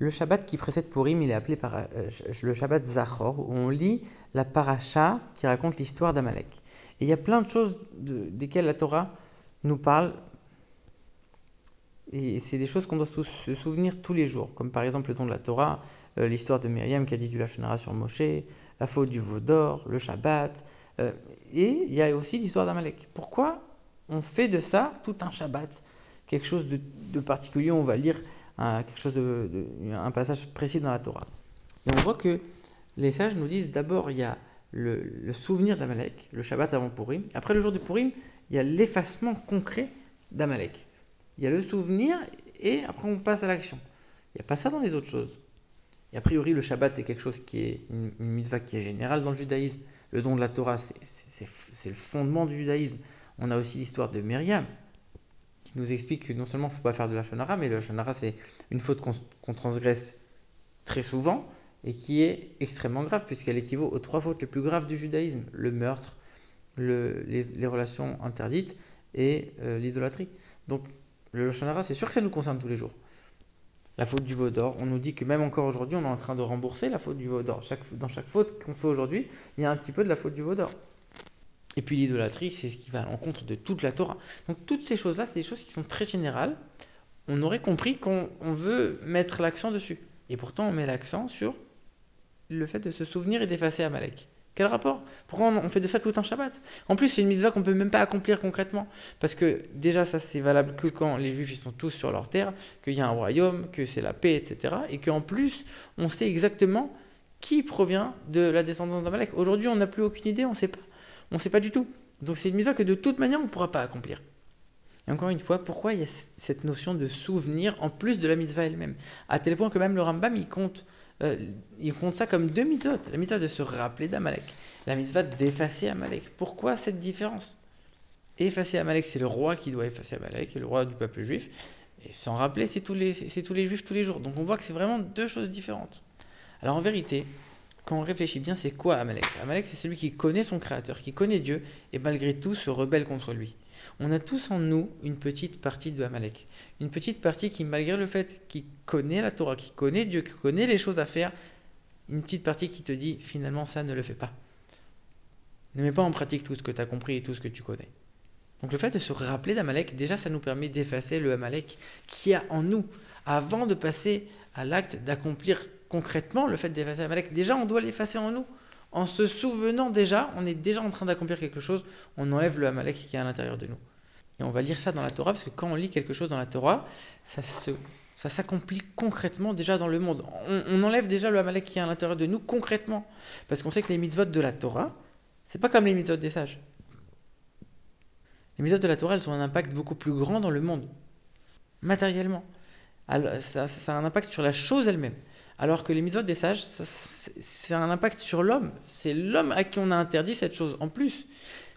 Le Shabbat qui précède Purim, il est appelé euh, le Shabbat Zachor, où on lit la paracha qui raconte l'histoire d'Amalek. Et il y a plein de choses de, desquelles la Torah nous parle, et c'est des choses qu'on doit se souvenir tous les jours, comme par exemple le don de la Torah, euh, l'histoire de Myriam qui a dit du Lachonara sur Moshe, la faute du veau d'or, le Shabbat, euh, et il y a aussi l'histoire d'Amalek. Pourquoi on fait de ça tout un Shabbat? Quelque chose de, particulier, on va lire un, quelque chose un passage précis dans la Torah. Et on voit que les sages nous disent d'abord il y a le, souvenir d'Amalek, le Shabbat avant Purim. Après le jour de Purim, il y a l'effacement concret d'Amalek. Il y a le souvenir et après on passe à l'action. Il n'y a pas ça dans les autres choses. A priori, le Shabbat, c'est quelque chose qui est une, une mitzvah qui est générale dans le judaïsme. Le don de la Torah, c'est le fondement du judaïsme. On a aussi l'histoire de Myriam, qui nous explique que non seulement il ne faut pas faire de la shonara, mais la shonara, c'est une faute qu'on transgresse très souvent et qui est extrêmement grave, puisqu'elle équivaut aux trois fautes les plus graves du judaïsme le meurtre, les, relations interdites et euh, l'idolâtrie. Donc, le c'est sûr que ça nous concerne tous les jours la faute du veau d'or. On nous dit que même encore aujourd'hui, on est en train de rembourser la faute du veau d'or. dans chaque faute qu'on fait aujourd'hui, il y a un petit peu de la faute du veau d'or. Et puis l'idolâtrie, c'est ce qui va à l'encontre de toute la Torah. Donc toutes ces choses-là, c'est des choses qui sont très générales. On aurait compris qu'on veut mettre l'accent dessus. Et pourtant, on met l'accent sur le fait de se souvenir et d'effacer Amalek. Quel rapport? Pourquoi on fait de ça tout un Shabbat? En plus, c'est une mitzvah qu'on peut même pas accomplir concrètement. Parce que déjà, ça c'est valable que quand les Juifs sont tous sur leur terre, qu'il y a un royaume, que c'est la paix, etc. Et qu'en plus, on sait exactement qui provient de la descendance d'Amalek. Aujourd'hui, on n'a plus aucune idée, on ne sait pas. On ne sait pas du tout. Donc c'est une mitzvah que de toute manière, on ne pourra pas accomplir. Et encore une fois, pourquoi il y a cette notion de souvenir en plus de la mitzvah elle-même? À tel point que même le Rambam, il compte euh, ils font ça comme deux mitzvot. La mitzvah de se rappeler d'Amalek, la mitzvah d'effacer Amalek. Pourquoi cette différence? Effacer Amalek, c'est le roi qui doit effacer Amalek, le roi du peuple juif. Et s'en rappeler, c'est tous, tous les juifs tous les jours. Donc on voit que c'est vraiment deux choses différentes. Alors en vérité, quand on réfléchit bien, c'est quoi Amalek Amalek, c'est celui qui connaît son créateur, qui connaît Dieu, et malgré tout se rebelle contre lui. On a tous en nous une petite partie de Amalek. Une petite partie qui, malgré le fait qu'il connaît la Torah, qui connaît Dieu, qui connaît les choses à faire, une petite partie qui te dit finalement ça ne le fait pas. Ne mets pas en pratique tout ce que tu as compris et tout ce que tu connais. Donc le fait de se rappeler d'Amalek, déjà ça nous permet d'effacer le Amalek qui a en nous. Avant de passer à l'acte d'accomplir concrètement le fait d'effacer Amalek, déjà on doit l'effacer en nous. En se souvenant déjà, on est déjà en train d'accomplir quelque chose, on enlève le Amalek qui est à l'intérieur de nous. Et on va lire ça dans la Torah, parce que quand on lit quelque chose dans la Torah, ça ça s'accomplit concrètement déjà dans le monde. On, enlève déjà le Amalek qui est à l'intérieur de nous concrètement. Parce qu'on sait que les mitzvot de la Torah, c'est pas comme les mitzvot des sages. Les mitzvot de la Torah, elles ont un impact beaucoup plus grand dans le monde, matériellement. ça, ça, a un impact sur la chose elle-même. Alors que les mitzvot des sages, c'est un impact sur l'homme. C'est l'homme à qui on a interdit cette chose en plus.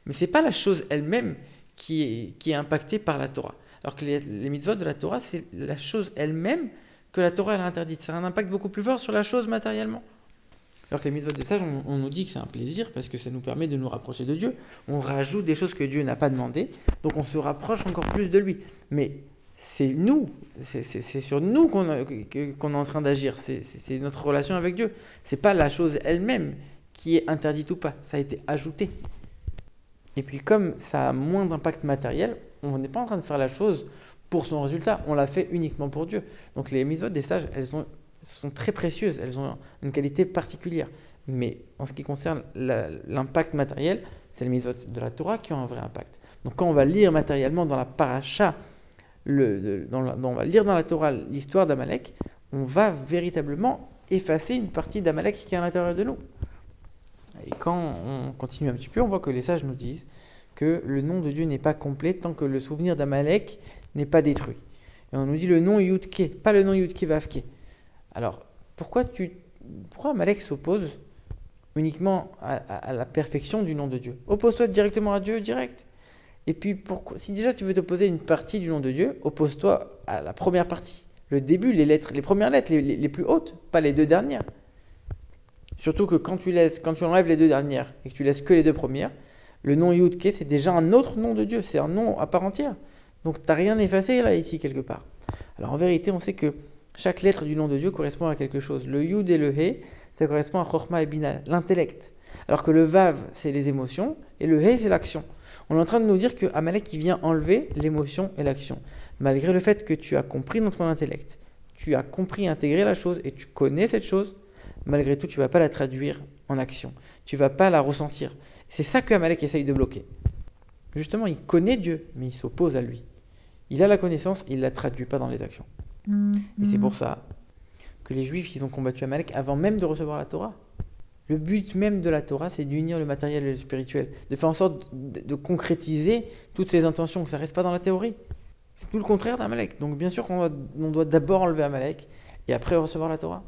Mais c'est pas la chose elle-même qui est, impactée par la Torah. Alors que les, les mitzvot de la Torah, c'est la chose elle-même que la Torah a interdite. A un impact beaucoup plus fort sur la chose matériellement. Alors que les mitzvot des sages, on, on nous dit que c'est un plaisir parce que ça nous permet de nous rapprocher de Dieu. On rajoute des choses que Dieu n'a pas demandées, donc on se rapproche encore plus de lui. Mais c'est nous, c'est sur nous qu'on est en train d'agir, c'est notre relation avec Dieu. C'est pas la chose elle-même qui est interdite ou pas, ça a été ajouté. Et puis comme ça a moins d'impact matériel, on n'est pas en train de faire la chose pour son résultat, on l'a fait uniquement pour Dieu. Donc les mitzvot des sages, elles sont, très précieuses, elles ont une qualité particulière. Mais en ce qui concerne l'impact matériel, c'est les mitzvot de la Torah qui ont un vrai impact. Donc quand on va lire matériellement dans la paracha, dans on va lire dans la Torah l'histoire d'Amalek, on va véritablement effacer une partie d'Amalek qui est à l'intérieur de nous. Et quand on continue un petit peu, on voit que les sages nous disent que le nom de Dieu n'est pas complet tant que le souvenir d'Amalek n'est pas détruit. Et on nous dit le nom Yudke, pas le nom Yudke Vavke. Alors, pourquoi, tu, pourquoi Amalek s'oppose uniquement à, à, la perfection du nom de Dieu? Oppose-toi directement à Dieu direct. Et puis, si déjà tu veux t'opposer une partie du nom de Dieu, oppose-toi à la première partie. Le début, les lettres, les premières lettres, les, plus hautes, pas les deux dernières. Surtout que quand tu laisses, quand tu enlèves les deux dernières et que tu laisses que les deux premières, le nom Yudke, c'est déjà un autre nom de Dieu, c'est un nom à part entière. Donc t'as rien effacé là ici quelque part. Alors en vérité, on sait que chaque lettre du nom de Dieu correspond à quelque chose. Le Yud et le He, ça correspond à Chorma et Bina, l'intellect. Alors que le Vav, c'est les émotions, et le He, c'est l'action. On est en train de nous dire que Amalek, il vient enlever l'émotion et l'action. Malgré le fait que tu as compris dans ton intellect, tu as compris intégrer la chose et tu connais cette chose, malgré tout, tu ne vas pas la traduire en action. Tu ne vas pas la ressentir. C'est ça que Amalek essaye de bloquer. Justement, il connaît Dieu, mais il s'oppose à lui. Il a la connaissance, il ne la traduit pas dans les actions. Et c'est pour ça que les Juifs, ils ont combattu Amalek avant même de recevoir la Torah. Le but même de la Torah, c'est d'unir le matériel et le spirituel, de faire en sorte de, concrétiser toutes ces intentions, que ça reste pas dans la théorie. C'est tout le contraire d'Amalek. Donc bien sûr qu'on doit d'abord enlever Amalek et après recevoir la Torah.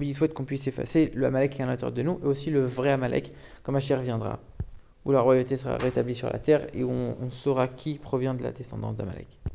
Il souhaite qu'on puisse effacer le Amalek qui est à l'intérieur de nous et aussi le vrai Amalek quand Machir viendra, où la royauté sera rétablie sur la terre et où on saura qui provient de la descendance d'Amalek.